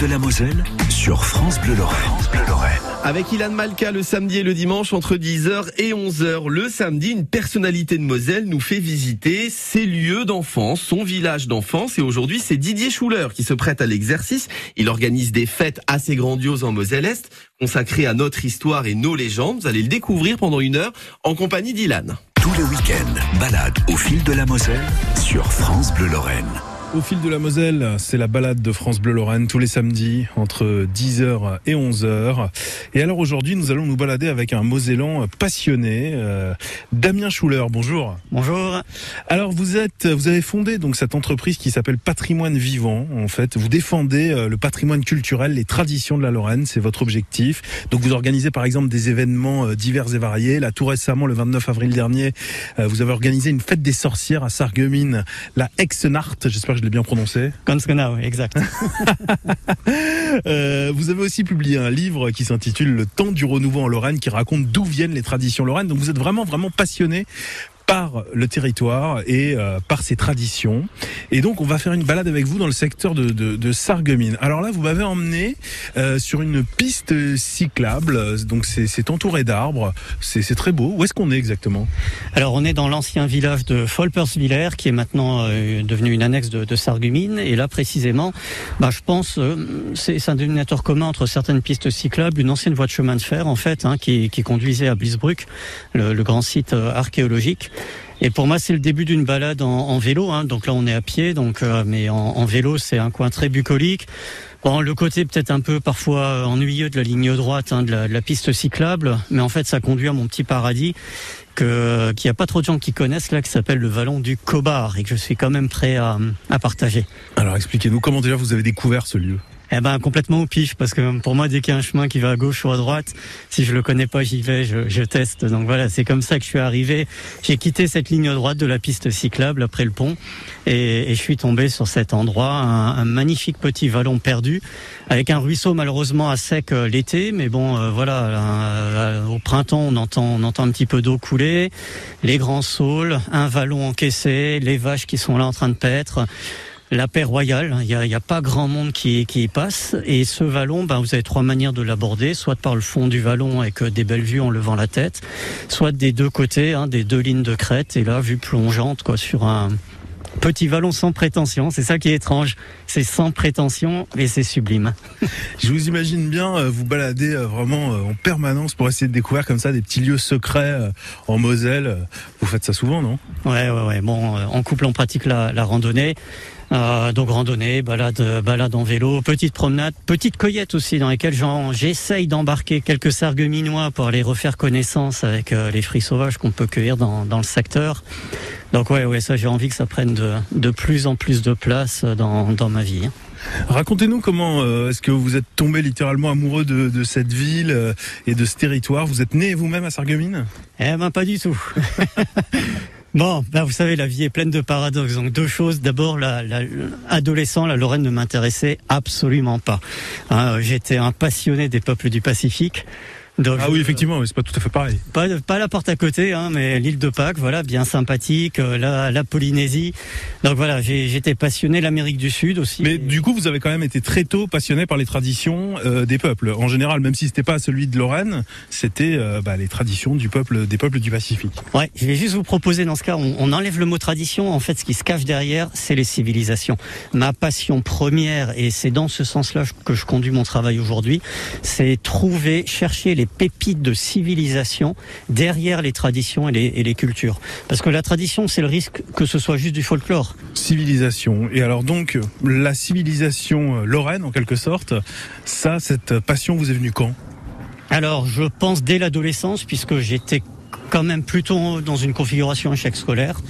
de la Moselle sur France Bleu Lorraine. Avec Ilan Malka le samedi et le dimanche entre 10h et 11h. Le samedi, une personnalité de Moselle nous fait visiter ses lieux d'enfance, son village d'enfance. Et aujourd'hui, c'est Didier Schuller qui se prête à l'exercice. Il organise des fêtes assez grandioses en Moselle-Est, consacrées à notre histoire et nos légendes. Vous allez le découvrir pendant une heure en compagnie d'Ilan. Tous les week-ends, balade au fil de la Moselle sur France Bleu Lorraine. Au fil de la Moselle, c'est la balade de France Bleu Lorraine tous les samedis entre 10h et 11h. Et alors aujourd'hui, nous allons nous balader avec un Mosellan passionné, euh, Damien Schuller. Bonjour. Bonjour. Alors vous êtes, vous avez fondé donc cette entreprise qui s'appelle Patrimoine Vivant. En fait, vous défendez euh, le patrimoine culturel, les traditions de la Lorraine, c'est votre objectif. Donc vous organisez par exemple des événements euh, divers et variés. Là, tout récemment, le 29 avril dernier, vous avez organisé une fête des sorcières à Sarreguemines, la Exenart. J'espère je l'ai bien prononcé. Exact. euh, vous avez aussi publié un livre qui s'intitule Le temps du renouveau en Lorraine, qui raconte d'où viennent les traditions lorraines. Donc vous êtes vraiment, vraiment passionné par le territoire et euh, par ses traditions. Et donc, on va faire une balade avec vous dans le secteur de, de, de Sarreguemines. Alors là, vous m'avez emmené euh, sur une piste cyclable. Donc, c'est entouré d'arbres. C'est très beau. Où est-ce qu'on est exactement? Alors, on est dans l'ancien village de Folpersviller, qui est maintenant euh, devenu une annexe de, de Sarreguemines. Et là, précisément, bah, je pense, euh, c'est un dénominateur commun entre certaines pistes cyclables, une ancienne voie de chemin de fer, en fait, hein, qui, qui conduisait à Blisbruck, le, le grand site euh, archéologique. Et pour moi, c'est le début d'une balade en, vélo. Hein. Donc là, on est à pied, donc euh, mais en, vélo, c'est un coin très bucolique. Bon, le côté peut-être un peu parfois ennuyeux de la ligne droite, hein, de, la, piste cyclable, mais en fait, ça conduit à mon petit paradis qu'il n'y a pas trop de gens qui connaissent là, qui s'appelle le vallon du Cobar et que je suis quand même prêt à partager. Alors, expliquez-nous comment déjà vous avez découvert ce lieu? Eh ben complètement au pif parce que pour moi dès qu'il y a un chemin qui va à gauche ou à droite, si je le connais pas j'y vais, je, je, teste. Donc voilà, c'est comme ça que je suis arrivé. J'ai quitté cette ligne droite de la piste cyclable après le pont et, et je suis tombé sur cet endroit, un, un, magnifique petit vallon perdu avec un ruisseau malheureusement à sec euh, l'été, mais bon euh, voilà, euh, au printemps on entend on entend un petit peu d'eau couler, les grands saules, un vallon encaissé, les vaches qui sont là en train de paître la paix royale. Il n'y a, a, pas grand monde qui, qui y passe. Et ce vallon, ben, vous avez trois manières de l'aborder, soit par le fond du vallon avec des belles vues en levant la tête, soit des deux côtés, hein, des deux lignes de crête, et là, vue plongeante quoi, sur un petit vallon sans prétention. C'est ça qui est étrange. C'est sans prétention et c'est sublime. Je vous imagine bien vous balader vraiment en permanence pour essayer de découvrir comme ça des petits lieux secrets en Moselle. Vous faites ça souvent, non? Ouais, ouais, ouais. Bon, en couple, on pratique la, la randonnée. Euh, donc randonnée, balade, balade en vélo, petite promenade, petite cueillette aussi dans lesquelles j'essaye d'embarquer quelques sargueminois pour aller refaire connaissance avec euh, les fruits sauvages qu'on peut cueillir dans, dans, le secteur. Donc ouais, ouais, ça j'ai envie que ça prenne de, de plus en plus de place dans, dans ma vie. Racontez-nous comment euh, est-ce que vous êtes tombé littéralement amoureux de, de cette ville euh, et de ce territoire? Vous êtes né vous-même à Sarreguemines? Eh ben pas du tout. Bon, ben vous savez, la vie est pleine de paradoxes. Donc deux choses. D'abord, la, la, adolescent, la Lorraine ne m'intéressait absolument pas. Hein, J'étais un passionné des peuples du Pacifique. Donc, ah oui, effectivement, mais c'est pas tout à fait pareil. Pas, pas la porte à côté, hein, mais l'île de Pâques, voilà, bien sympathique, euh, la, la Polynésie. Donc voilà, j'étais passionné l'Amérique du Sud aussi. Mais du coup, vous avez quand même été très tôt passionné par les traditions euh, des peuples. En général, même si c'était pas celui de Lorraine, c'était euh, bah, les traditions du peuple, des peuples du Pacifique. Ouais, je vais juste vous proposer dans ce cas, on, on enlève le mot tradition. En fait, ce qui se cache derrière, c'est les civilisations. Ma passion première, et c'est dans ce sens-là que je conduis mon travail aujourd'hui, c'est trouver, chercher les pépites de civilisation derrière les traditions et les, et les cultures. Parce que la tradition, c'est le risque que ce soit juste du folklore. Civilisation. Et alors donc, la civilisation lorraine, en quelque sorte, ça, cette passion vous est venue quand? Alors, je pense dès l'adolescence, puisque j'étais quand même plutôt dans une configuration échec scolaire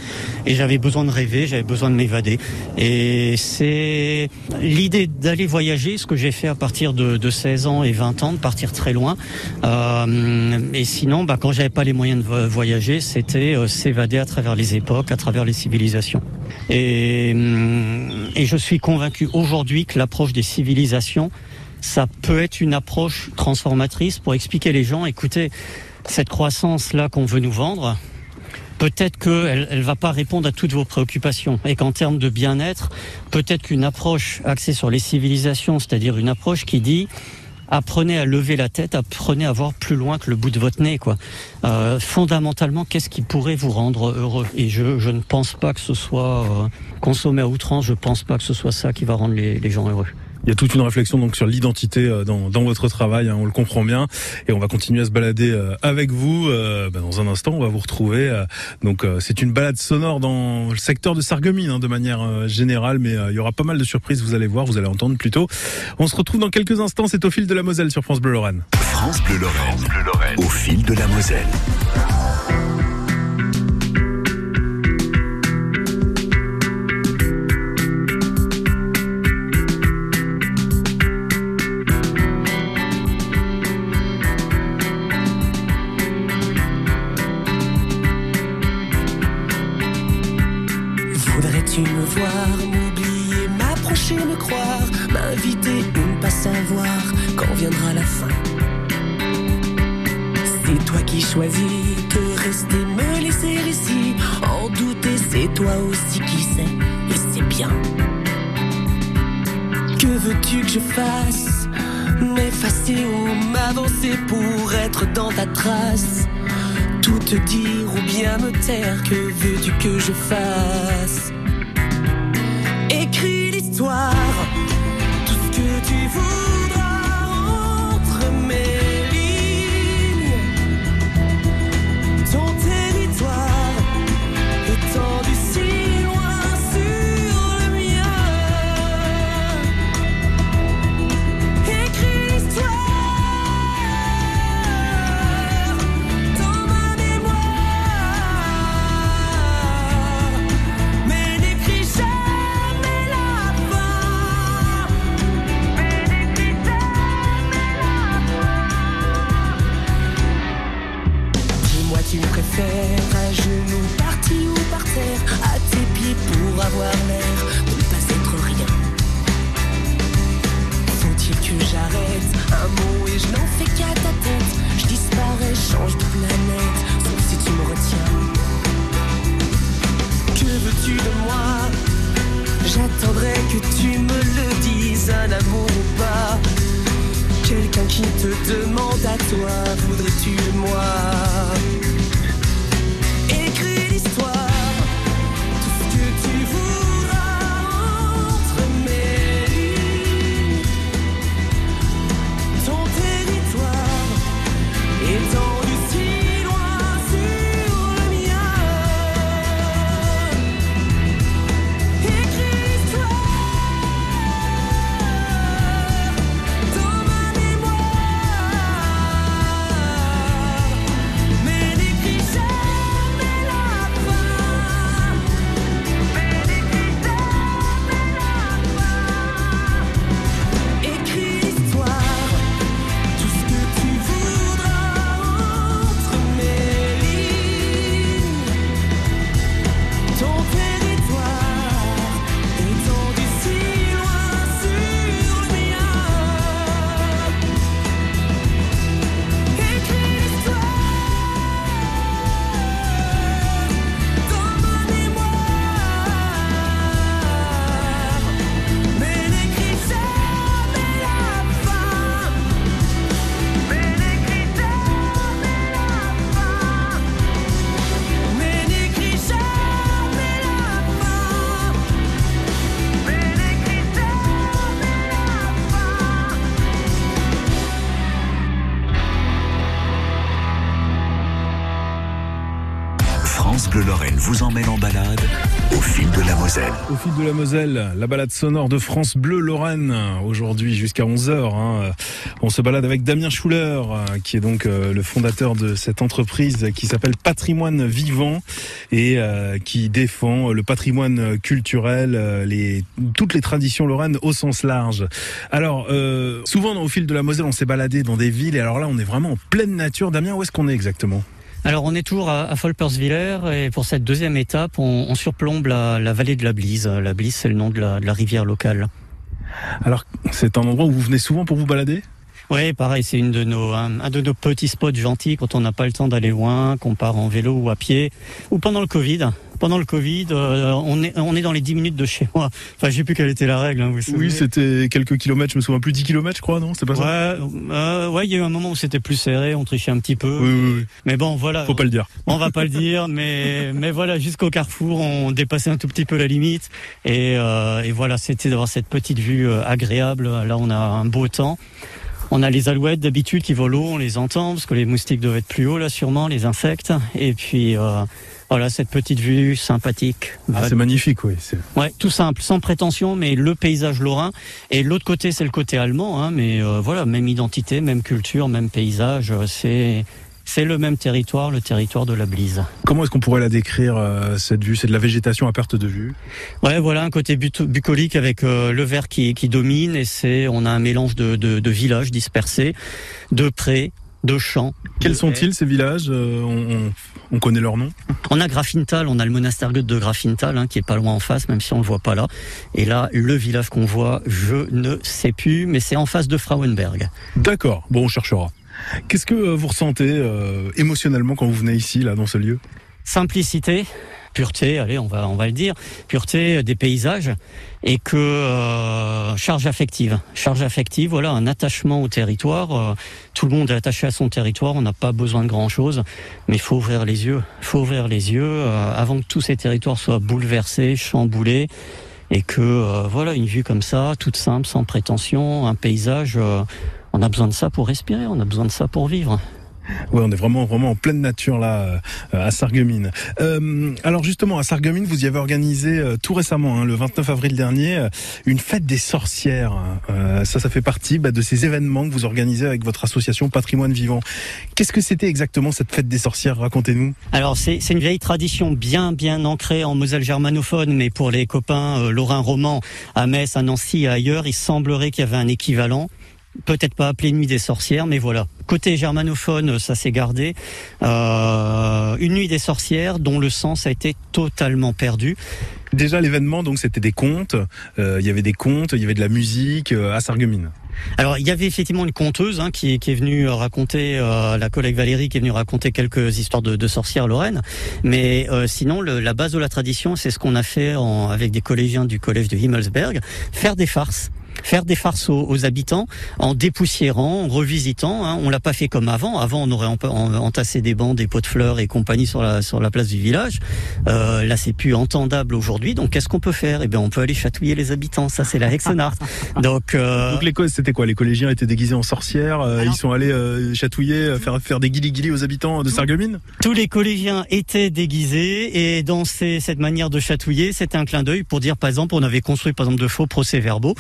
et j'avais besoin de rêver, j'avais besoin de m'évader. Et c'est l'idée d'aller voyager, ce que j'ai fait à partir de, de, 16 ans et 20 ans, de partir très loin. Euh, et sinon, bah, quand j'avais pas les moyens de voyager, c'était euh, s'évader à travers les époques, à travers les civilisations. Et, et je suis convaincu aujourd'hui que l'approche des civilisations, ça peut être une approche transformatrice pour expliquer les gens, écoutez, cette croissance-là qu'on veut nous vendre, peut-être qu'elle elle va pas répondre à toutes vos préoccupations et qu'en termes de bien-être, peut-être qu'une approche axée sur les civilisations, c'est-à-dire une approche qui dit apprenez à lever la tête, apprenez à voir plus loin que le bout de votre nez. Quoi. Euh, fondamentalement, qu'est-ce qui pourrait vous rendre heureux? Et je, ne pense pas que ce soit euh, consommé à outrance, je pense pas que ce soit ça qui va rendre les gens heureux. Il y a toute une réflexion donc sur l'identité euh, dans, dans, votre travail, hein, on le comprend bien, et on va continuer à se balader euh, avec vous. Euh, ben, dans un instant, on va vous retrouver. Donc c'est une balade sonore dans le secteur de Sarreguemines hein, de manière générale, mais il y aura pas mal de surprises. Vous allez voir, vous allez entendre plutôt. On se retrouve dans quelques instants. C'est au fil de la Moselle sur France Bleu Lorraine. France Bleu Lorraine. Au fil de la Moselle. M'oublier, m'approcher, me croire, m'inviter ou ne pas savoir quand viendra la fin. C'est toi qui choisis de rester, me laisser ici, en douter, c'est toi aussi qui sais, et c'est bien. Que veux-tu que je fasse? M'effacer ou m'avancer pour être dans ta trace Tout te dire ou bien me taire, que veux-tu que je fasse? Ce que Au fil de la Moselle, la balade sonore de France Bleu Lorraine, aujourd'hui jusqu'à 11h. Hein. On se balade avec Damien Schuller, qui est donc euh, le fondateur de cette entreprise qui s'appelle Patrimoine Vivant et euh, qui défend le patrimoine culturel, euh, toutes les traditions lorraines au sens large. Alors, euh, souvent au fil de la Moselle, on s'est baladé dans des villes et alors là, on est vraiment en pleine nature. Damien, où est-ce qu'on est exactement? Alors on est toujours à, à et pour cette deuxième étape, on, surplombe la, vallée de la Blise. La Blise, c'est le nom de la rivière locale. Alors, c'est un endroit où vous venez souvent pour vous balader? Oui, pareil, c'est une de nos, un, un de nos petits spots gentils quand on n'a pas le temps d'aller loin, qu'on part en vélo ou à pied, ou pendant le Covid. Pendant le Covid, euh, on, est, on est dans les 10 minutes de chez moi. Enfin, je sais plus quelle était la règle. Hein, vous Oui, c'était quelques kilomètres, je me souviens plus 10 kilomètres, je crois, non C'est pas ça Ouais, euh, ouais, il y a eu un moment où c'était plus serré, on trichait un petit peu. Oui, oui, oui. Mais bon, voilà. Faut pas le dire. On va pas le dire, mais mais voilà, jusqu'au carrefour, on dépassait un tout petit peu la limite, et, euh, et voilà, c'était d'avoir cette petite vue euh, agréable. Là, on a un beau temps. On a les alouettes d'habitude qui volent haut, on les entend parce que les moustiques doivent être plus hauts là, sûrement les insectes. Et puis euh, voilà cette petite vue sympathique. Ah, c'est magnifique, oui. Ouais, tout simple, sans prétention, mais le paysage lorrain. Et l'autre côté, c'est le côté allemand, hein, mais euh, voilà, même identité, même culture, même paysage. euh, C'est c'est le même territoire, le territoire de la Blise. Comment est-ce qu'on pourrait la décrire, euh, cette vue? C'est de la végétation à perte de vue Ouais, voilà un côté bucolique avec euh, le vert qui, qui domine et c'est on a un mélange de, de, de villages dispersés, de prés, de champs. Quels sont-ils, ces villages? Euh, on connaît leur nom On a Graffintal, on a le monastère de Graffintal hein, qui est pas loin en face, même si on le voit pas là. Et là, le village qu'on voit, je ne sais plus, mais c'est en face de Frauenberg. D'accord, bon, on cherchera. Qu'est-ce que euh, vous ressentez euh, émotionnellement quand vous venez ici, là, dans ce lieu? Simplicité, pureté, allez, on va on va le dire, pureté des paysages et que euh, charge affective, charge affective, voilà, un attachement au territoire. tout le monde est attaché à son territoire, on n'a pas besoin de grand chose, mais faut ouvrir les yeux, faut ouvrir les yeux avant que tous ces territoires soient bouleversés, chamboulés. Et que voilà une vue comme ça, toute simple, sans prétention, un paysage. On a besoin de ça pour respirer, on a besoin de ça pour vivre. Ouais, on est vraiment vraiment en pleine nature là euh, à Sarreguemines. Euh, alors justement à Sarreguemines, vous y avez organisé euh, tout récemment, hein, le 29 avril dernier, euh, une fête des sorcières. Euh, ça, ça fait partie bah, de ces événements que vous organisez avec votre association Patrimoine Vivant. Qu'est-ce que c'était exactement cette fête des sorcières? Racontez-nous. Alors c'est c'est une vieille tradition bien bien ancrée en Moselle germanophone, mais pour les copains euh, lorrains romans à Metz, à Nancy et ailleurs, il semblerait qu'il y avait un équivalent. Peut-être pas appelé Nuit des sorcières, mais voilà. Côté germanophone, ça s'est gardé. Euh, une nuit des sorcières dont le sens a été totalement perdu. Déjà l'événement, donc c'était des contes. euh, Il y avait des contes, il y avait de la musique euh, à Sarreguemines. Alors il y avait effectivement une conteuse hein, qui, qui est venue raconter, euh, la collègue Valérie qui est venue raconter quelques histoires de, de sorcières lorraines, mais euh, sinon le- la base de la tradition c'est ce qu'on a fait en- avec des collégiens du collège de Himmelsberg, faire des farces faire des farces aux, aux habitants en dépoussiérant, en revisitant. Hein. On l'a pas fait comme avant. Avant, on aurait en- en- entassé des bancs, des pots de fleurs et compagnie sur la sur la place du village. Euh, là, c'est plus entendable aujourd'hui. Donc, qu'est-ce qu'on peut faire? Eh bien, on peut aller chatouiller les habitants. Ça, c'est la Hexenart. Donc, euh, Donc les co- c'était quoi? Les collégiens étaient déguisés en sorcières. euh, Alors- ils sont allés euh, chatouiller, euh, faire faire des guili guili aux habitants de Sarreguemines. Tous les collégiens étaient déguisés et dans ces- cette manière de chatouiller, c'était un clin d'œil pour dire, par exemple, on avait construit par exemple de faux procès-verbaux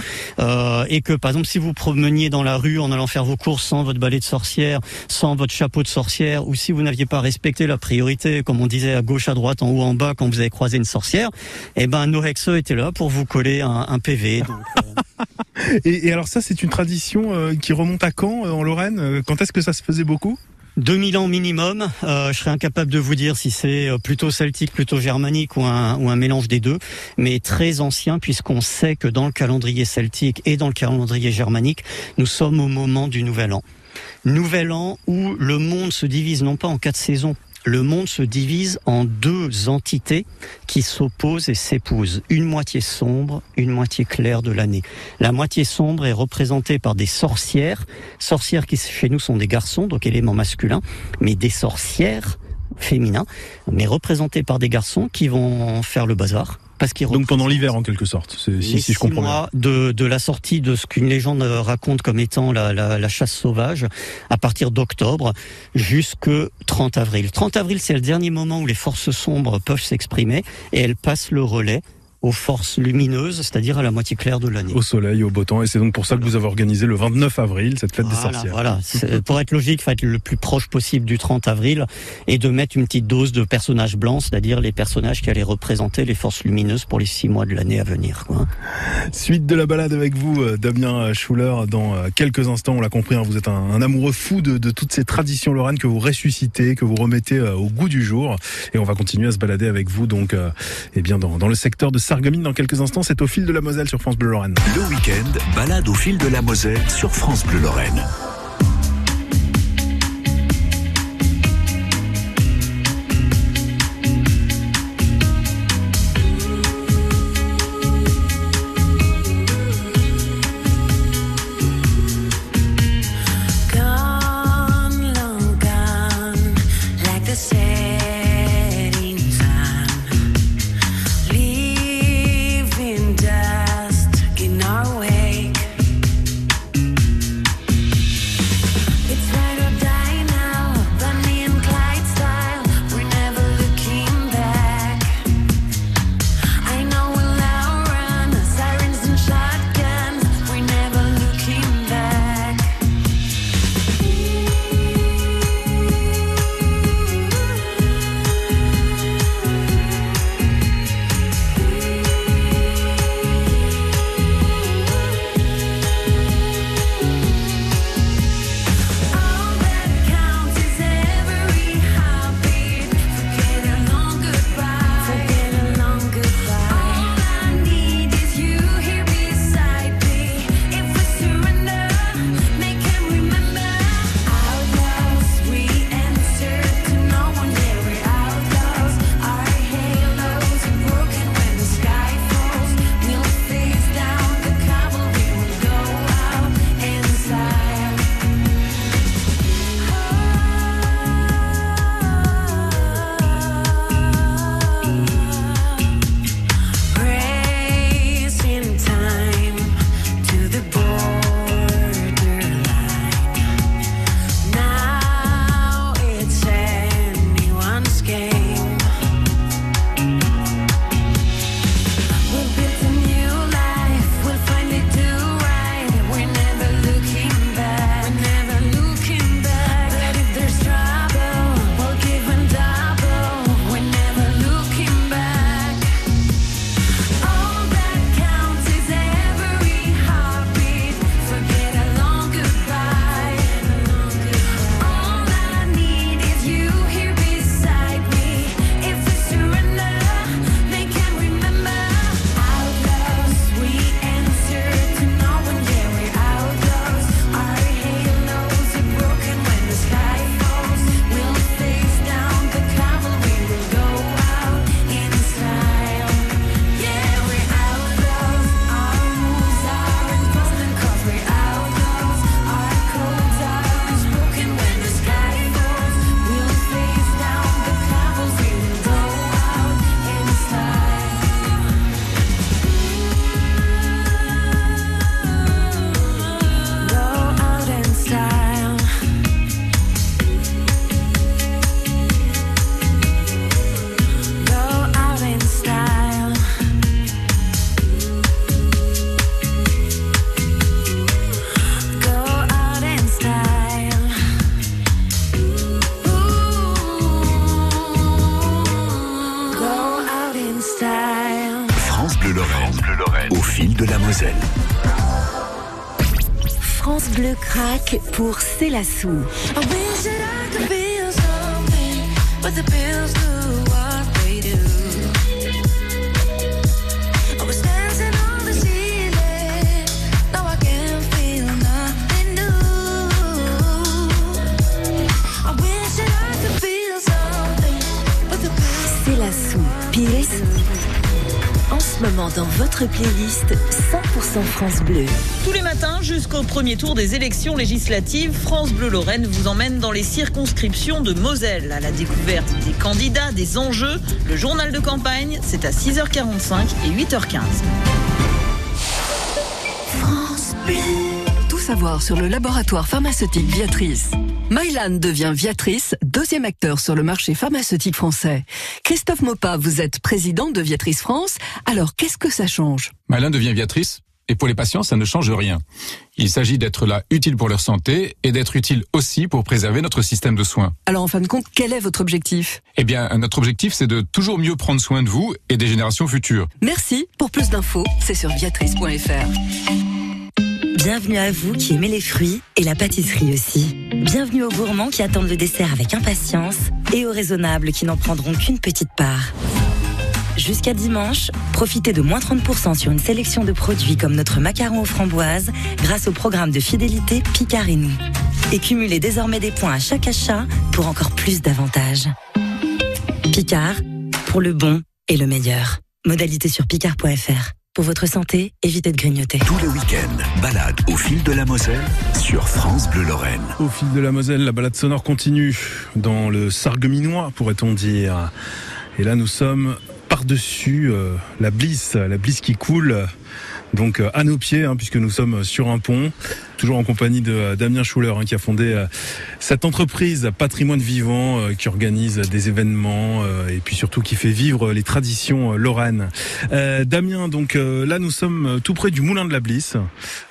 euh, et que par exemple, si vous promeniez dans la rue en allant faire vos courses sans votre balai de sorcière, sans votre chapeau de sorcière, ou si vous n'aviez pas respecté la priorité, comme on disait à gauche, à droite, en haut, en bas, quand vous avez croisé une sorcière, eh ben nos hexeux étaient là pour vous coller un, PV. Et, et alors ça, c'est une tradition euh, qui remonte à quand euh, en Lorraine? Quand est-ce que ça se faisait beaucoup? 2000 ans minimum. Euh, je serais incapable de vous dire si c'est euh, plutôt celtique, plutôt germanique ou un, ou un mélange des deux, mais très ancien puisqu'on sait que dans le calendrier celtique et dans le calendrier germanique, nous sommes au moment du Nouvel An. Nouvel An où le monde se divise non pas en quatre saisons, le monde se divise en deux entités qui s'opposent et s'épousent. Une moitié sombre, une moitié claire de l'année. La moitié sombre est représentée par des sorcières, sorcières qui chez nous sont des garçons, donc éléments masculins, mais des sorcières féminins, mais représentées par des garçons qui vont faire le bazar. Parce Donc pendant l'hiver en quelque sorte, si, si six je comprends bien. mois de, de la sortie de ce qu'une légende raconte comme étant la, la, la chasse sauvage, à partir d'octobre jusque 30 avril. 30 avril, c'est le dernier moment où les forces sombres peuvent s'exprimer et elles passent le relais aux forces lumineuses, c'est-à-dire à la moitié claire de l'année. Au soleil, au beau temps, et c'est donc pour ça que vous avez organisé le 29 avril cette fête des sorcières. voilà. Pour être logique, il faut être le plus proche possible du 30 avril et de mettre une petite dose de personnages blancs, c'est-à-dire les personnages qui allaient représenter les forces lumineuses pour les six mois de l'année à venir. Quoi. Suite de la balade avec vous, euh, Damien Schuller, dans euh, quelques instants, on l'a compris, hein, vous êtes un, un amoureux fou de, de toutes ces traditions lorraines que vous ressuscitez, que vous remettez euh, au goût du jour, et on va continuer à se balader avec vous donc, euh, eh bien dans, dans le secteur de Sarreguemines dans quelques instants. C'est au fil de la Moselle sur France Bleu Lorraine. Le week-end, balade au fil de la Moselle sur France Bleu Lorraine. Pour C'est la sou. I wish 100% France Bleu. Tous les matins jusqu'au premier tour des élections législatives, France Bleu Lorraine vous emmène dans les circonscriptions de Moselle à la découverte des candidats, des enjeux. Le journal de campagne, c'est à 6h45 et 8h15. Tout savoir sur le laboratoire pharmaceutique Viatrice. Mylan devient Viatrice, deuxième acteur sur le marché pharmaceutique français. Christophe Mopa, vous êtes président de Viatrice France. Alors, qu'est-ce que ça change? Malin devient Viatrice. Et pour les patients, ça ne change rien. Il s'agit d'être là utile pour leur santé et d'être utile aussi pour préserver notre système de soins. Alors, en fin de compte, quel est votre objectif? Eh bien, notre objectif, c'est de toujours mieux prendre soin de vous et des générations futures. Merci. Pour plus d'infos, c'est sur viatrice.fr. Bienvenue à vous qui aimez les fruits et la pâtisserie aussi. Bienvenue aux gourmands qui attendent le dessert avec impatience et aux raisonnables qui n'en prendront qu'une petite part. Jusqu'à dimanche, profitez de moins 30% sur une sélection de produits comme notre macaron aux framboises grâce au programme de fidélité Picard et nous. Et cumulez désormais des points à chaque achat pour encore plus d'avantages. Picard, pour le bon et le meilleur. Modalité sur picard.fr. Pour votre santé, évitez de grignoter. Tous les week-ends, balade au fil de la Moselle sur France Bleu Lorraine. Au fil de la Moselle, la balade sonore continue dans le Sargueminois, pourrait-on dire. Et là, nous sommes par-dessus euh, la Blisse, la Blisse qui coule. Donc euh, à nos pieds, hein, puisque nous sommes sur un pont, toujours en compagnie de euh, Damien Schuller, hein, qui a fondé euh, cette entreprise Patrimoine Vivant, euh, qui organise des événements et puis surtout qui fait vivre les traditions lorraines. Damien, donc là nous sommes tout près du Moulin de la Blisse,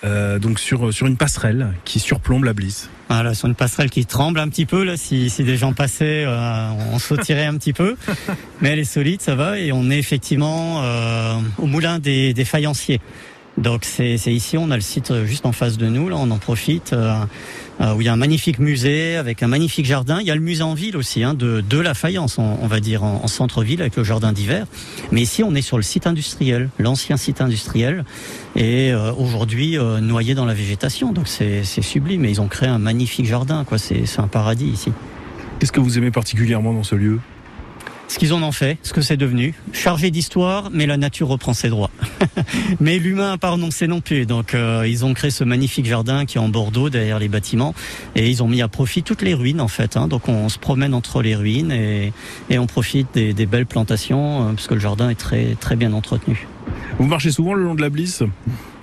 donc sur sur une passerelle qui surplombe la Blisse. Voilà, sur une passerelle qui tremble un petit peu là. Si, si des gens passaient, euh, on sautirait un petit peu, mais elle est solide, ça va. Et on est effectivement euh, au moulin des, des faïenciers. Donc c'est ici, on a le site juste en face de nous. Là, on en profite. euh, euh, où il y a un magnifique musée avec un magnifique jardin. Il y a le musée en ville aussi, hein, de, de la faïence, on, va dire, en, en centre-ville avec le jardin d'hiver. Mais ici, on est sur le site industriel, l'ancien site industriel, et euh, aujourd'hui euh, noyé dans la végétation. Donc c'est sublime. Et ils ont créé un magnifique jardin, quoi. C'est un paradis ici. Qu'est-ce que vous aimez particulièrement dans ce lieu? Ce qu'ils en ont fait, ce que c'est devenu, chargé d'histoire, mais la nature reprend ses droits. mais l'humain n'a pas renoncé non plus. Donc euh, ils ont créé ce magnifique jardin qui est en Bordeaux derrière les bâtiments, et ils ont mis à profit toutes les ruines en fait. hein. Donc on se promène entre les ruines et, on profite des, des belles plantations euh, parce que le jardin est très très bien entretenu. Vous marchez souvent le long de la Blisse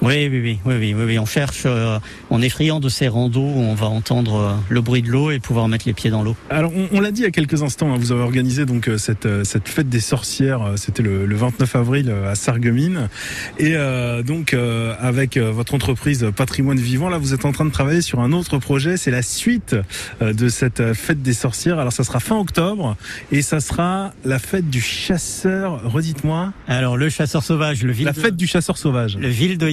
Oui, oui, oui, oui, oui, oui. On cherche, euh, on est friand de ces randos où on va entendre euh, le bruit de l'eau et pouvoir mettre les pieds dans l'eau. Alors, on, on l'a dit il y a quelques instants, hein, vous avez organisé donc euh, cette euh, cette fête des sorcières. C'était le, le 29 avril à Sarreguemines, et euh, donc euh, avec votre entreprise Patrimoine Vivant, là, vous êtes en train de travailler sur un autre projet. C'est la suite euh, de cette fête des sorcières. Alors, ça sera fin octobre, et ça sera la fête du chasseur. Redites-moi, Alors le chasseur sauvage, le ville la de- fête du chasseur sauvage. le ville de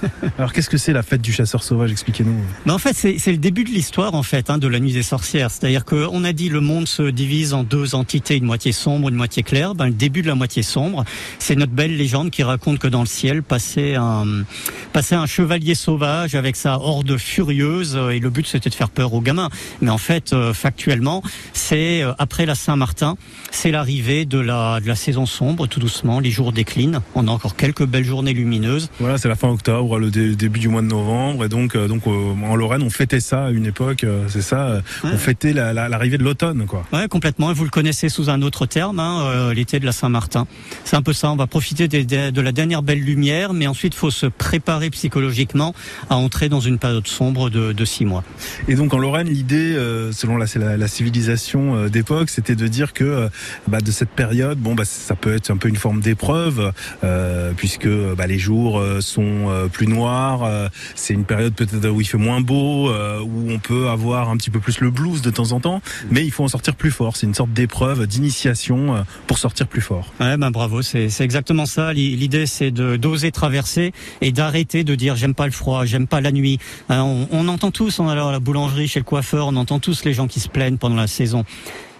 Alors, qu'est-ce que c'est la fête du chasseur sauvage? Expliquez-nous. En fait, c'est le début de l'histoire en fait hein, de la nuit des sorcières. C'est-à-dire qu'on a dit le monde se divise en deux entités, une moitié sombre, une moitié claire. Ben, le début de la moitié sombre, c'est notre belle légende qui raconte que dans le ciel passait un passait un chevalier sauvage avec sa horde furieuse euh, et le but c'était de faire peur aux gamins. Mais en fait, euh, factuellement, c'est euh, après la Saint-Martin, c'est l'arrivée de la de la saison sombre tout doucement. Les jours déclinent. On a encore quelques belles journées lumineuses. Voilà, c'est la fin octobre, le dé- début du mois de novembre, et donc, euh, donc euh, en Lorraine, on fêtait ça à une époque. euh, c'est ça, on fêtait la- la- l'arrivée de l'automne, quoi. Ouais, complètement. Et vous le connaissez sous un autre terme, hein, l'été de la Saint-Martin. C'est un peu ça. On va profiter des- des- de la dernière belle lumière, mais ensuite, il faut se préparer psychologiquement à entrer dans une période sombre de, de six mois. Et donc en Lorraine, l'idée, selon la, la, la civilisation d'époque, c'était de dire que bah, de cette période, bon, bah, ça peut être un peu une forme d'épreuve, euh, puisque bah, les jours euh, sont euh, plus noirs. euh, c'est une période peut-être où il fait moins beau, euh, où on peut avoir un petit peu plus le blues de temps en temps. Mais il faut en sortir plus fort. C'est une sorte d'épreuve, d'initiation pour sortir plus fort. Ouais, ben bravo, c'est exactement ça. L'i- L'idée, c'est de d'oser traverser et d'arrêter de dire j'aime pas le froid, j'aime pas la nuit. On, on entend tous, on allant à la boulangerie, chez le coiffeur, on entend tous les gens qui se plaignent pendant la saison.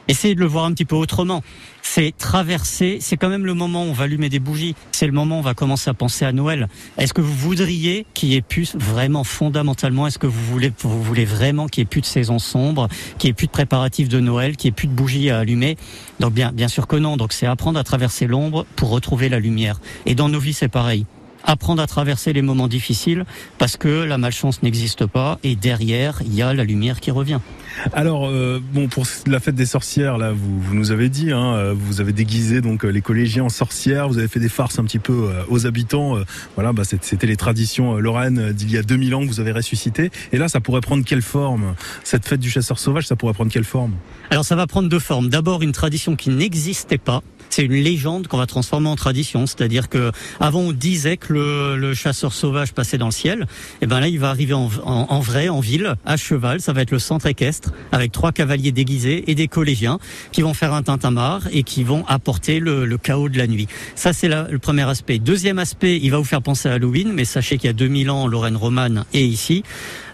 Essayez de le voir un petit peu autrement. C'est traverser, c'est quand même le moment où on va allumer des bougies. C'est le moment où on va commencer à penser à Noël. Est-ce que vous voudriez qu'il y ait plus vraiment fondamentalement, est-ce que vous voulez, vous voulez vraiment qu'il y ait plus de saison sombre, qu'il y ait plus de préparatifs de Noël, qu'il y ait plus de bougies à allumer? Donc bien, bien sûr que non. Donc c'est apprendre à traverser l'ombre pour retrouver la lumière. Et dans nos vies, c'est pareil. Apprendre à traverser les moments difficiles parce que la malchance n'existe pas et derrière, il y a la lumière qui revient. Alors euh, bon pour la fête des sorcières là, vous, vous nous avez dit, hein, euh, vous avez déguisé donc euh, les collégiens en sorcières, vous avez fait des farces un petit peu euh, aux habitants. euh, voilà, bah, c'était les traditions lorraines d'il y a 2000 ans que vous avez ressuscité. Et là, ça pourrait prendre quelle forme? Cette fête du chasseur sauvage, ça pourrait prendre quelle forme? Alors ça va prendre deux formes. D'abord une tradition qui n'existait pas. C'est une légende qu'on va transformer en tradition, c'est-à-dire que avant on disait que le, chasseur sauvage passait dans le ciel. Et ben là, il va arriver en, en- vrai, en ville, à cheval. Ça va être le centre équestre avec trois cavaliers déguisés et des collégiens qui vont faire un tintamarre et qui vont apporter le, chaos de la nuit. Ça, c'est le premier aspect. Deuxième aspect, il va vous faire penser à Halloween, mais sachez qu'il y a 2000 ans, Lorraine romane et ici,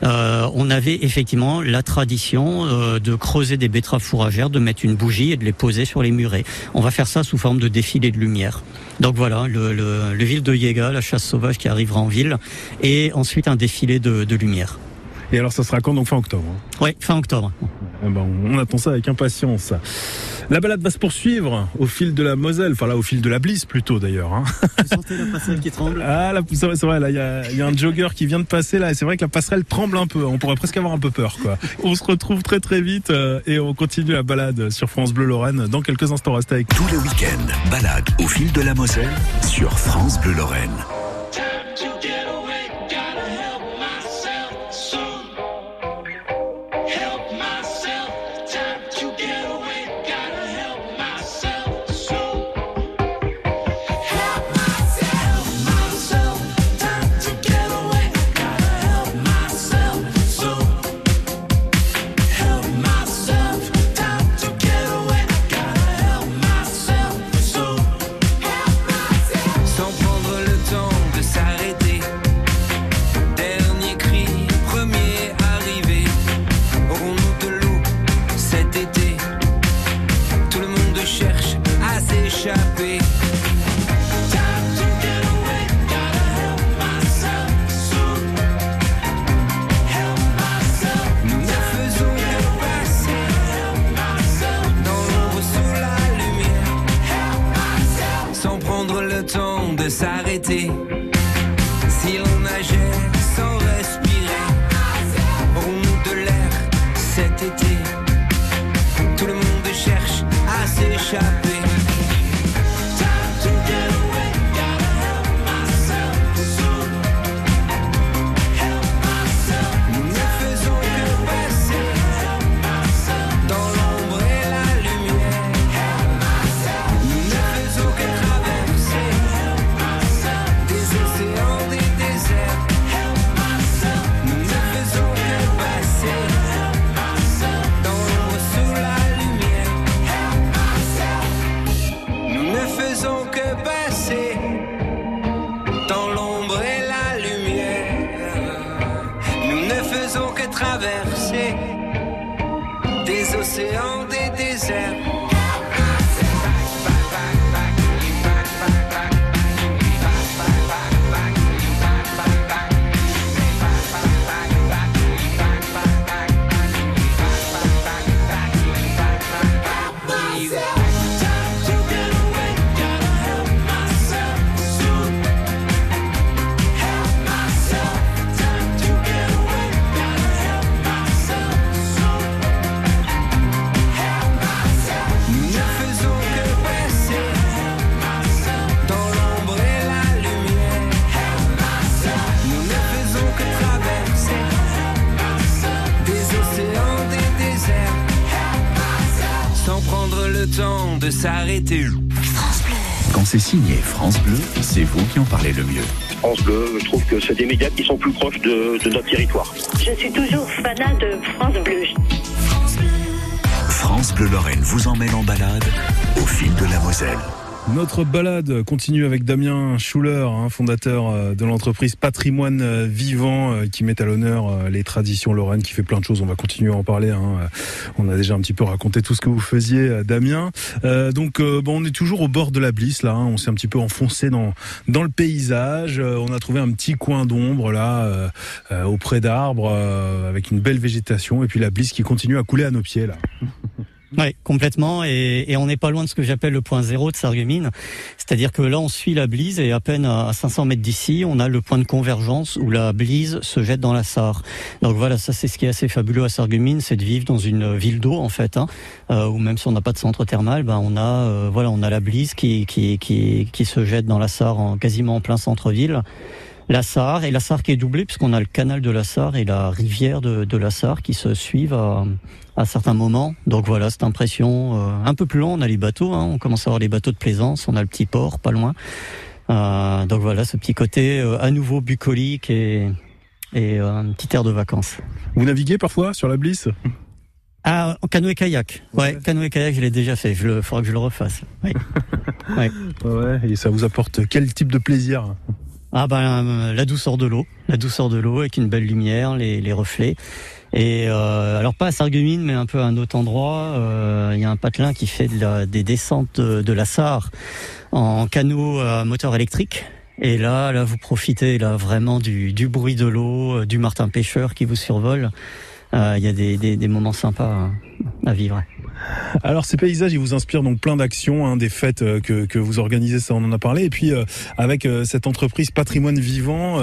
euh, on avait effectivement la tradition euh, de creuser des betteraves fourragères, de mettre une bougie et de les poser sur les murets. On va faire ça sous forme de défilé de lumière. Donc voilà, le, le, le ville de Yega, la chasse sauvage qui arrivera en ville, et ensuite un défilé de lumière. Et alors, ça sera quand donc fin octobre hein Oui, fin octobre. Eh ben, on attend ça avec impatience. La balade va se poursuivre au fil de la Moselle, enfin là au fil de la Bliss plutôt d'ailleurs. Hein. Vous sentez la passerelle qui tremble? Ah, là, c'est vrai, c'est vrai, là, il y a, il y a un jogger qui vient de passer là, et c'est vrai que la passerelle tremble un peu. On pourrait presque avoir un peu peur, quoi. On se retrouve très très vite euh, et on continue la balade sur France Bleu Lorraine dans quelques instants. Restez avec nous. Tout le week-end, balade au fil de la Moselle sur France Bleu Lorraine. Tout le monde cherche à s'échapper. Le temps de s'arrêter. Quand c'est signé France Bleu, c'est vous qui en parlez le mieux. France Bleu. Je trouve que c'est des médias qui sont plus proches de, de notre territoire. Je suis toujours fanat de France Bleu. France Bleu Lorraine vous emmène en balade au fil de la Moselle. Notre balade continue avec Damien Schuller, hein, fondateur euh, de l'entreprise Patrimoine euh, Vivant, euh, qui met à l'honneur les traditions lorraines, qui fait plein de choses. On va continuer à en parler. Hein. On a déjà un petit peu raconté tout ce que vous faisiez, Damien. donc, bon, on est toujours au bord de la Blisse, là. Hein. On s'est un petit peu enfoncé dans dans le paysage. on a trouvé un petit coin d'ombre là, auprès d'arbres, avec une belle végétation, et puis la Blisse qui continue à couler à nos pieds là. Oui, complètement. Et, et on n'est pas loin de ce que j'appelle le point zéro de Sarreguemines. C'est-à-dire que là, on suit la Blise et à peine à 500 mètres d'ici, on a le point de convergence où la Blise se jette dans la Sarre. Donc voilà, ça c'est ce qui est assez fabuleux à Sarreguemines, c'est de vivre dans une ville d'eau en fait, hein, euh, où même si on n'a pas de centre thermal, ben on a euh, voilà, on a la Blise qui qui qui, qui se jette dans la Sarre en, quasiment en plein centre-ville la Sarre et la Sarre qui est doublée puisqu'on a le canal de la Sarre et la rivière de, de la Sarre qui se suivent à, à certains moments. Donc voilà, cette impression euh, un peu plus loin, on a les bateaux, hein, on commence à avoir les bateaux de plaisance, on a le petit port pas loin. Euh, donc voilà, ce petit côté euh, à nouveau bucolique et, et un petit air de vacances. Vous naviguez parfois sur la Blisse ah, en canoë kayak. Ouais, canoë kayak, je l'ai déjà fait. Je le, faudra que je le refasse. Oui. ouais. ouais. Et ça vous apporte quel type de plaisir? Ah ben, la douceur de l'eau, la douceur de l'eau avec une belle lumière, les, reflets. Et euh, alors pas à Sarreguemines, mais un peu à un autre endroit. Euh, il y a un patelin qui fait des descentes de, la Sarre en canot à moteur électrique. Et là, là, vous profitez là vraiment du, du bruit de l'eau, euh, du martin pêcheur qui vous survole. Il y a des, des, des moments sympas à vivre. Alors ces paysages, ils vous inspirent donc plein d'actions, hein, des fêtes euh, que, que, vous organisez, ça on en a parlé. Et puis euh, avec euh, cette entreprise Patrimoine Vivant,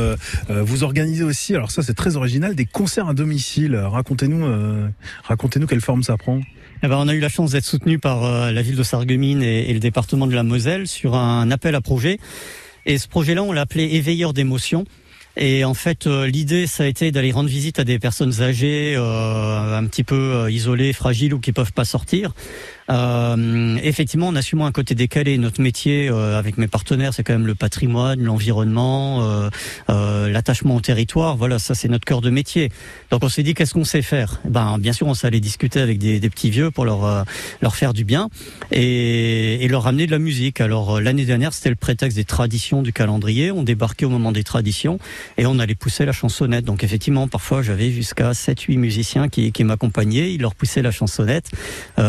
vous organisez aussi, alors ça c'est très original, des concerts à domicile. Racontez-nous, racontez-nous quelle forme ça prend. Eh ben, on a eu la chance d'être soutenu par la ville de Sarreguemines et, et, le département de la Moselle sur un appel à projet. Et ce projet-là, on l'a appelé Éveilleur d'émotions. Et en fait, euh, l'idée, ça a été d'aller rendre visite à des personnes âgées, euh, un petit peu euh, isolées, fragiles ou qui peuvent pas sortir, euh, effectivement, en assumant un côté décalé, notre métier euh, avec mes partenaires, c'est quand même le patrimoine, l'environnement, euh, euh l'attachement au territoire. Voilà, ça c'est notre cœur de métier. Donc on s'est dit qu'est-ce qu'on sait faire? Eh Ben bien sûr, on s'est allé discuter avec des, des, petits vieux pour leur euh, leur faire du bien et, et leur ramener de la musique. Alors l'année dernière, c'était le prétexte des traditions du calendrier. On débarquait au moment des traditions et on allait pousser la chansonnette. Donc effectivement, parfois j'avais jusqu'à 7-8 musiciens qui, qui m'accompagnaient. Ils leur poussaient la chansonnette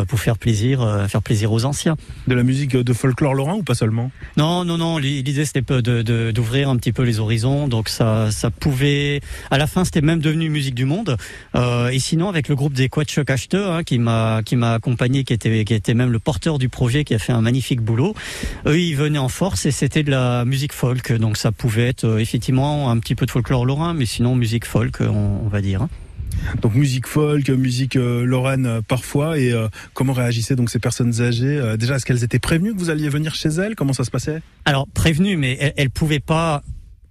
pour faire plaisir euh, faire plaisir aux anciens. De la musique de folklore lorrain ou pas seulement? Non, non, non. L'idée c'était de d'ouvrir un petit peu les horizons. Donc ça, ça pouvait. À la fin, c'était même devenu musique du monde. Euh, et sinon, avec le groupe des Quatchok acheteurs hein, qui m'a qui m'a accompagné, qui était qui était même le porteur du projet, qui a fait un magnifique boulot. Eux, ils venaient en force et c'était de la musique folk. Donc ça pouvait être euh, effectivement un petit peu de folklore lorrain, mais sinon musique folk, on, on va dire. Donc musique folk, musique euh, lorraine euh, parfois. Et euh, comment réagissaient donc ces personnes âgées Déjà, est-ce qu'elles étaient prévenues que vous alliez venir chez elles? Comment ça se passait? Alors prévenues, mais elles, elles pouvaient pas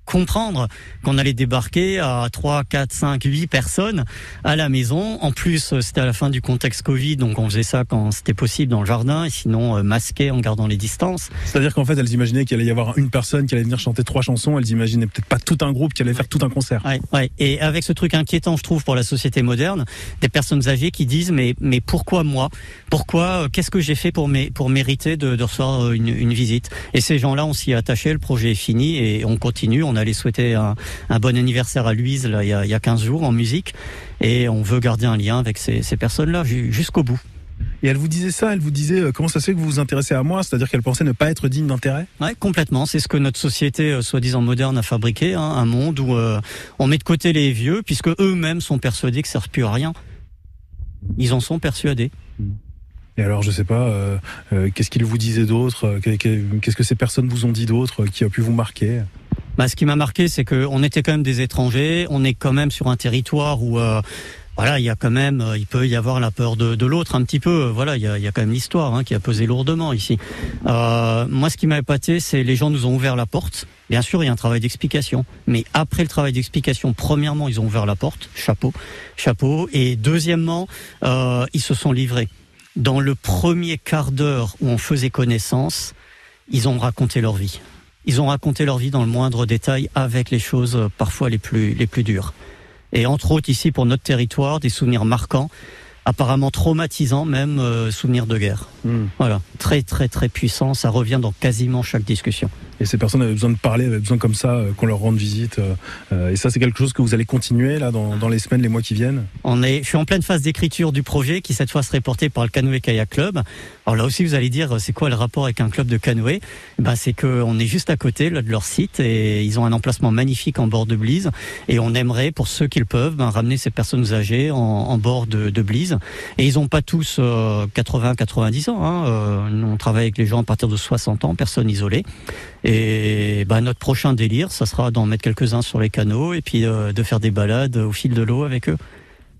comprendre qu'on allait débarquer à 3, 4, 5, 8 personnes à la maison. En plus, euh, c'était à la fin du contexte Covid, donc on faisait ça quand c'était possible dans le jardin, et sinon euh, masqué en gardant les distances. C'est-à-dire qu'en fait, elles imaginaient qu'il allait y avoir une personne qui allait venir chanter trois chansons, elles imaginaient peut-être pas tout un groupe qui allait faire tout un concert. Ouais, ouais. Et avec ce truc inquiétant, je trouve, pour la société moderne, des personnes âgées qui disent mais mais pourquoi moi? Pourquoi euh, Qu'est-ce que j'ai fait pour pour mériter de, de recevoir une, une visite? Et ces gens-là, on s'y est attaché. Le projet est fini et on continue. On allait souhaiter un, un, bon anniversaire à Louise là, il, y a, il y a 15 jours en musique et on veut garder un lien avec ces, ces personnes-là jusqu'au bout. Et elle vous disait ça, elle vous disait euh, comment ça se fait que vous vous intéressez à moi, c'est-à-dire qu'elle pensait ne pas être digne d'intérêt? Ouais, complètement. C'est ce que notre société, euh, soi-disant moderne, a fabriqué, hein, un monde où euh, on met de côté les vieux, puisque eux-mêmes sont persuadés que ça ne sert plus à rien. Ils en sont persuadés. Et alors, je sais pas, qu'est-ce qu'ils vous disaient d'autre Qu'est-ce que ces personnes vous ont dit d'autre qui a pu vous marquer? Bah, ce qui m'a marqué, c'est qu'on était quand même des étrangers. On est quand même sur un territoire où euh, voilà, il y a quand même, il peut y avoir la peur de, de l'autre un petit peu. Voilà, il y a, il y a quand même l'histoire hein, qui a pesé lourdement ici. Euh, moi, ce qui m'a épaté, c'est les gens nous ont ouvert la porte. Bien sûr, il y a un travail d'explication, mais après le travail d'explication, premièrement, ils ont ouvert la porte, chapeau, chapeau, et deuxièmement, euh, ils se sont livrés. Dans le premier quart d'heure où on faisait connaissance, ils ont raconté leur vie ils ont raconté leur vie dans le moindre détail avec les choses euh, parfois les plus, les plus dures. Et entre autres ici pour notre territoire, des souvenirs marquants, apparemment traumatisants même, euh, souvenirs de guerre. Hmm. Voilà, très très très puissant, ça revient dans quasiment chaque discussion. Et ces personnes avaient besoin de parler, avaient besoin comme ça euh, qu'on leur rende visite. euh, euh, et ça, c'est quelque chose que vous allez continuer là dans, les semaines, les mois qui viennent? On est, je suis en pleine phase d'écriture du projet qui cette fois serait porté par le Canoë Kayak Club. Alors là aussi, vous allez dire, c'est quoi le rapport avec un club de canoë? Ben, c'est qu'on est juste à côté là, de leur site et ils ont un emplacement magnifique en bord de Blise. Et on aimerait, pour ceux qui le peuvent, ben, ramener ces personnes âgées en, bord de, de Blise. Et ils n'ont pas tous euh, 80-90 ans. Hein. On travaille avec les gens à partir de 60 ans, personnes isolées. Ben, notre prochain délire, ça sera d'en mettre quelques-uns sur les canaux et puis euh, de faire des balades au fil de l'eau avec eux.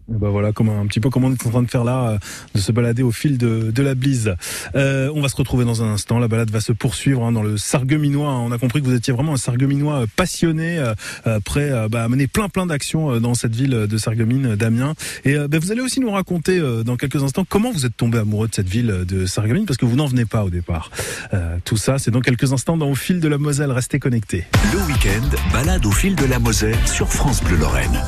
Ben voilà, comme un petit peu comme on est en train de faire là, euh, de se balader au fil de, de la Blise. Euh, on va se retrouver dans un instant. La balade va se poursuivre hein, dans le Sargueminois. On a compris que vous étiez vraiment un Sargueminois euh, passionné, euh, euh, prêt bah, à mener plein plein d'actions dans cette ville de Sarreguemines, Damien. Et bah, vous allez aussi nous raconter dans quelques instants comment vous êtes tombé amoureux de cette ville de Sarreguemines, parce que vous n'en venez pas au départ. Tout ça, c'est dans quelques instants dans Au fil de la Moselle. Restez connectés. Le week-end, balade au fil de la Moselle sur France Bleu Lorraine.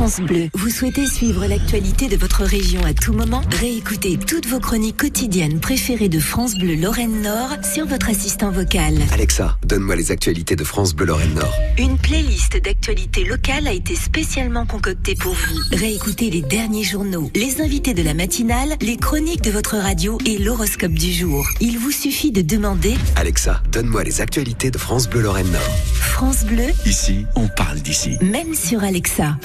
France Bleu. Vous souhaitez suivre l'actualité de votre région à tout moment? Réécoutez toutes vos chroniques quotidiennes préférées de France Bleu Lorraine Nord sur votre assistant vocal. Alexa, donne-moi les actualités de France Bleu Lorraine Nord. Une playlist d'actualités locales a été spécialement concoctée pour vous. Réécoutez les derniers journaux, les invités de la matinale, les chroniques de votre radio et l'horoscope du jour. Il vous suffit de demander Alexa, donne-moi les actualités de France Bleu Lorraine Nord. France Bleu, Ici, on parle d'ici. même sur Alexa.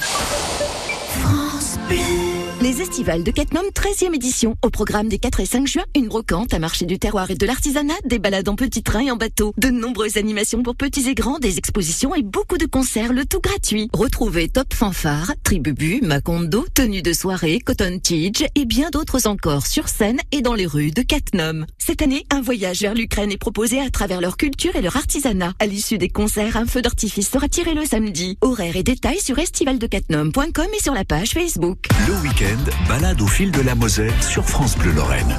France Bleu. Les estivales de Catnum 13e édition. Au programme des 4 et 5 juin, une brocante, un marché du terroir et de l'artisanat, des balades en petit train et en bateau, de nombreuses animations pour petits et grands, des expositions et beaucoup de concerts, le tout gratuit. Retrouvez Top Fanfare, Tribubu, Macondo, tenue de soirée, Cotton Tige et bien d'autres encore sur scène et dans les rues de Catnum. Cette année, un voyage vers l'Ukraine est proposé à travers leur culture et leur artisanat. À l'issue des concerts, un feu d'artifice sera tiré le samedi. Horaires et détails sur estivaldecatnum.com et sur la page Facebook. Balade au fil de la Moselle sur France Bleu Lorraine.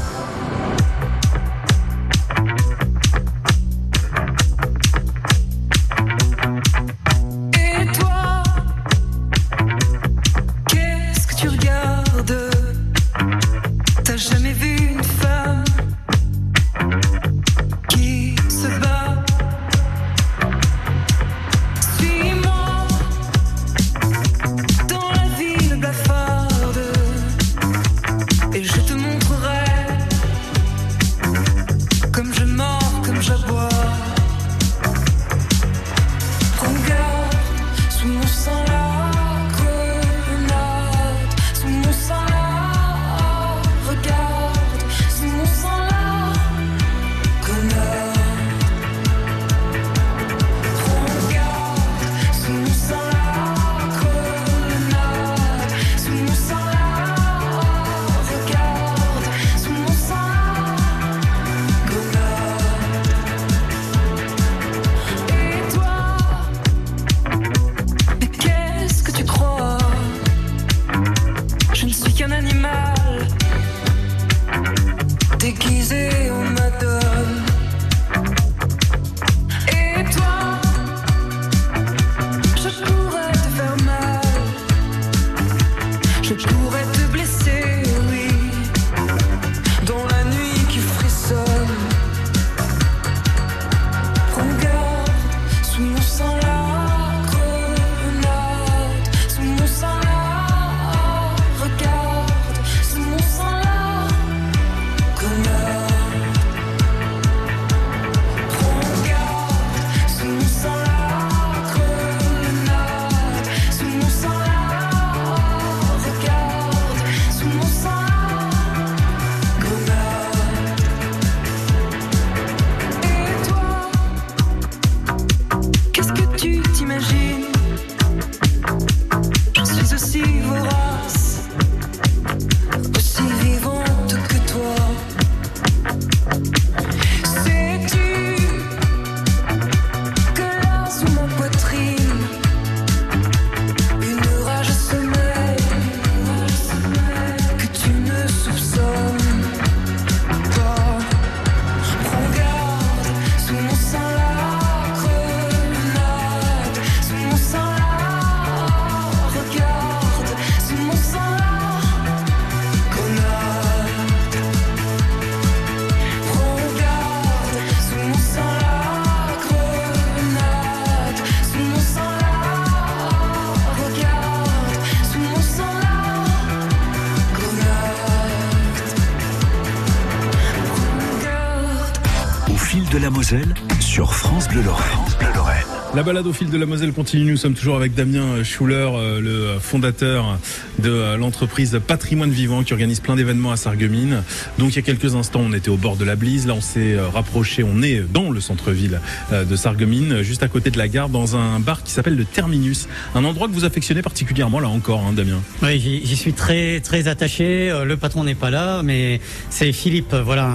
La balade au fil de la Moselle continue. Nous sommes toujours avec Damien Schuller, euh, le fondateur de euh, l'entreprise Patrimoine Vivant qui organise plein d'événements à Sarreguemines. Donc il y a quelques instants, on était au bord de la Blise. Là, on s'est euh, rapproché. On est dans le centre-ville euh, de Sarreguemines, juste à côté de la gare, dans un bar qui s'appelle le Terminus. Un endroit que vous affectionnez particulièrement là encore, hein, Damien. Oui, j'y suis très très attaché. Le patron n'est pas là, mais c'est Philippe, voilà,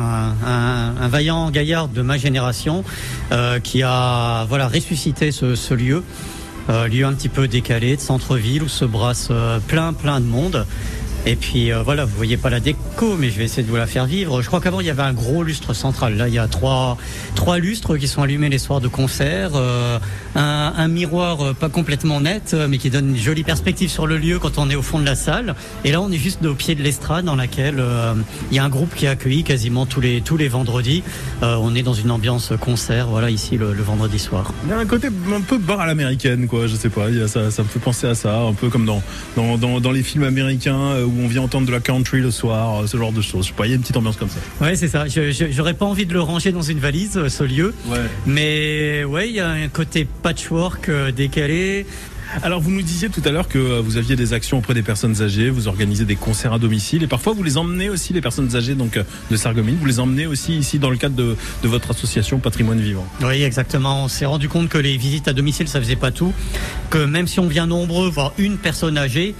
un, vaillant gaillard de ma génération qui a voilà ressuscité ce, lieu, lieu un petit peu décalé de centre-ville où se brasse euh, plein plein de monde. Et puis euh, voilà, vous voyez pas la déco, mais je vais essayer de vous la faire vivre. Je crois qu'avant il y avait un gros lustre central. Là, il y a trois trois lustres qui sont allumés les soirs de concert. Euh, un, miroir euh, pas complètement net, mais qui donne une jolie perspective sur le lieu quand on est au fond de la salle. Et là, on est juste au pied de l'estrade dans laquelle il y a un groupe qui est accueilli quasiment tous les tous les vendredis. On est dans une ambiance concert. Voilà, ici le, vendredi soir. Il y a un côté un peu bar à l'américaine, quoi. Je sais pas. Ça, ça me fait penser à ça, un peu comme dans dans, dans, dans les films américains où on vient entendre de la country le soir, ce genre de choses. Je sais pas, il y a une petite ambiance comme ça. Ouais, c'est ça. J'aurais pas envie de le ranger dans une valise, euh, ce lieu. Ouais. Mais ouais, il y a un côté patchwork euh, décalé. Alors vous nous disiez tout à l'heure que euh, vous aviez des actions auprès des personnes âgées, vous organisez des concerts à domicile et parfois vous les emmenez aussi les personnes âgées donc de Sarreguemines, vous les emmenez aussi ici dans le cadre de, de votre association Patrimoine Vivant. Oui exactement, on s'est rendu compte que les visites à domicile ça faisait pas tout, que même si on vient nombreux voir une personne âgée,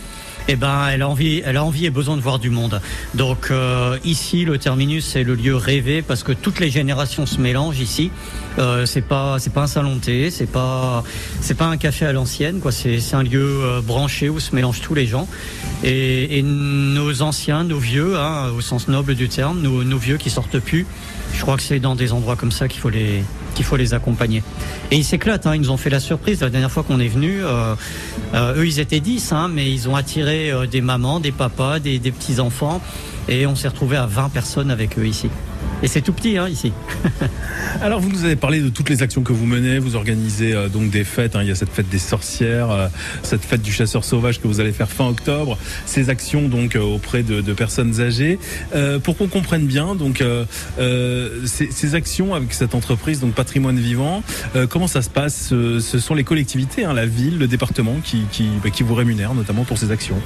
eh ben, elle a envie, elle a envie et besoin de voir du monde. Donc euh, ici, le terminus, c'est le lieu rêvé parce que toutes les générations se mélangent ici. Euh, c'est pas, c'est pas un salon de thé, c'est pas, c'est pas un café à l'ancienne, quoi. C'est, un lieu euh, branché où se mélangent tous les gens. Et, et nos anciens, nos vieux, hein, au sens noble du terme, nos, nos vieux qui sortent plus. Je crois que c'est dans des endroits comme ça qu'il faut les, qu'il faut les accompagner. Et ils s'éclatent, hein, ils nous ont fait la surprise la dernière fois qu'on est venu. Euh, euh, eux, ils étaient 10, hein, mais ils ont attiré euh, des mamans, des papas, des, des petits-enfants, et on s'est retrouvé à 20 personnes avec eux ici. Et c'est tout petit hein, ici. Alors vous nous avez parlé de toutes les actions que vous menez. Vous organisez euh, donc des fêtes. Hein. Il y a cette fête des sorcières, euh, cette fête du chasseur sauvage que vous allez faire fin octobre. Ces actions donc euh, auprès de, de, personnes âgées. Pour qu'on comprenne bien, donc ces, ces, actions avec cette entreprise donc Patrimoine Vivant, comment ça se passe? Ce sont les collectivités, hein, la ville, le département qui, qui, bah, qui vous rémunèrent notamment pour ces actions.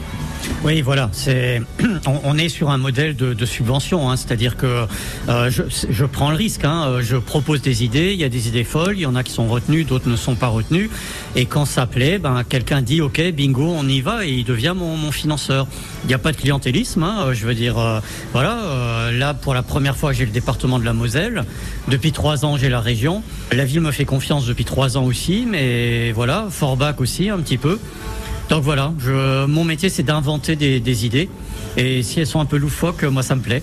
Oui, voilà. C'est on, on, est sur un modèle de, de subvention, c'est-à-dire que euh, je, prends le risque. Hein, je propose des idées. Il y a des idées folles. Il y en a qui sont retenues, d'autres ne sont pas retenues. Et quand ça plaît, ben quelqu'un dit OK, bingo, on y va et il devient mon, financeur. Il n'y a pas de clientélisme. Hein, je veux dire, euh, voilà. Euh, là, pour la première fois, j'ai le département de la Moselle. Depuis trois ans, j'ai la région. La ville me fait confiance depuis trois ans aussi, mais voilà, Forbach aussi un petit peu. Donc voilà, mon métier c'est d'inventer des, idées. Et si elles sont un peu loufoques, moi ça me plaît.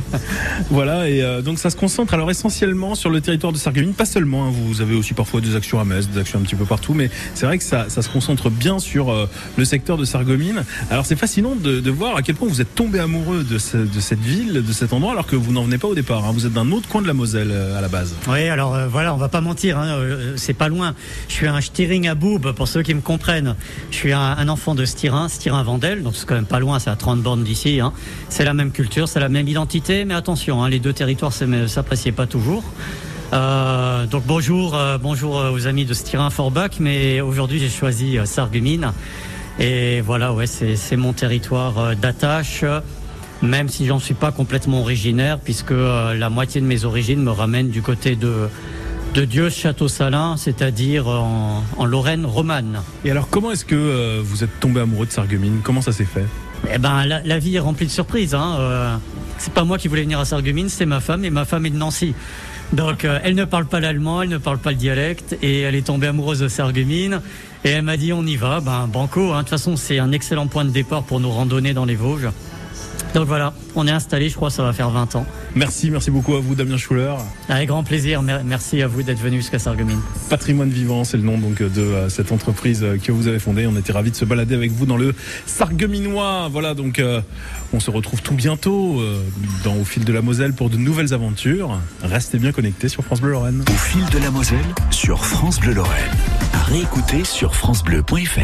voilà, et euh, donc ça se concentre alors essentiellement sur le territoire de Sarreguemines, pas seulement, hein, vous avez aussi parfois des actions à Metz, des actions un petit peu partout, mais c'est vrai que ça, ça, se concentre bien sur euh, le secteur de Sarreguemines. Alors c'est fascinant de, de, voir à quel point vous êtes tombé amoureux de, ce, de, cette ville, de cet endroit, alors que vous n'en venez pas au départ. Hein. Vous êtes d'un autre coin de la Moselle euh, à la base. Oui, alors voilà, on va pas mentir, hein, c'est pas loin. Je suis un Stiring à Boub, pour ceux qui me comprennent. Je suis un, un enfant de Styrin, Styrin-Vendel, donc c'est quand même pas loin, c'est à 30 d'ici. Hein. C'est la même culture, c'est la même identité, mais attention, hein, les deux territoires s'appréciaient pas toujours. Euh, donc bonjour, euh, bonjour aux amis de Styrin Forbach, mais aujourd'hui j'ai choisi euh. Et voilà, ouais, c'est mon territoire euh, d'attache, même si j'en suis pas complètement originaire, puisque euh, la moitié de mes origines me ramènent du côté de de Dieu Château-Salin, c'est-à-dire en, Lorraine romane. Et alors, comment est-ce que euh, vous êtes tombé amoureux de Sarreguemines? Comment ça s'est fait? Eh ben, la, la, vie est remplie de surprises. Hein. Euh, c'est pas moi qui voulais venir à Sarreguemines, c'est ma femme, et ma femme est de Nancy. Donc, euh, elle ne parle pas l'allemand, elle ne parle pas le dialecte, et elle est tombée amoureuse de Sarreguemines. Et elle m'a dit, on y va. Ben, banco. Hein. De toute façon, c'est un excellent point de départ pour nos randonnées dans les Vosges. Donc voilà, on est installé, je crois, ça va faire 20 ans. Merci, merci beaucoup à vous, Damien Schuller. Avec grand plaisir, merci à vous d'être venu jusqu'à Sarreguemines. Patrimoine Vivant, c'est le nom donc de euh, cette entreprise que vous avez fondée. On était ravis de se balader avec vous dans le Sarregueminois. Voilà, donc euh, on se retrouve tout bientôt euh, dans Au fil de la Moselle pour de nouvelles aventures. Restez bien connectés sur France Bleu Lorraine. Au fil de la Moselle sur France Bleu Lorraine. À réécouter sur francebleu.fr.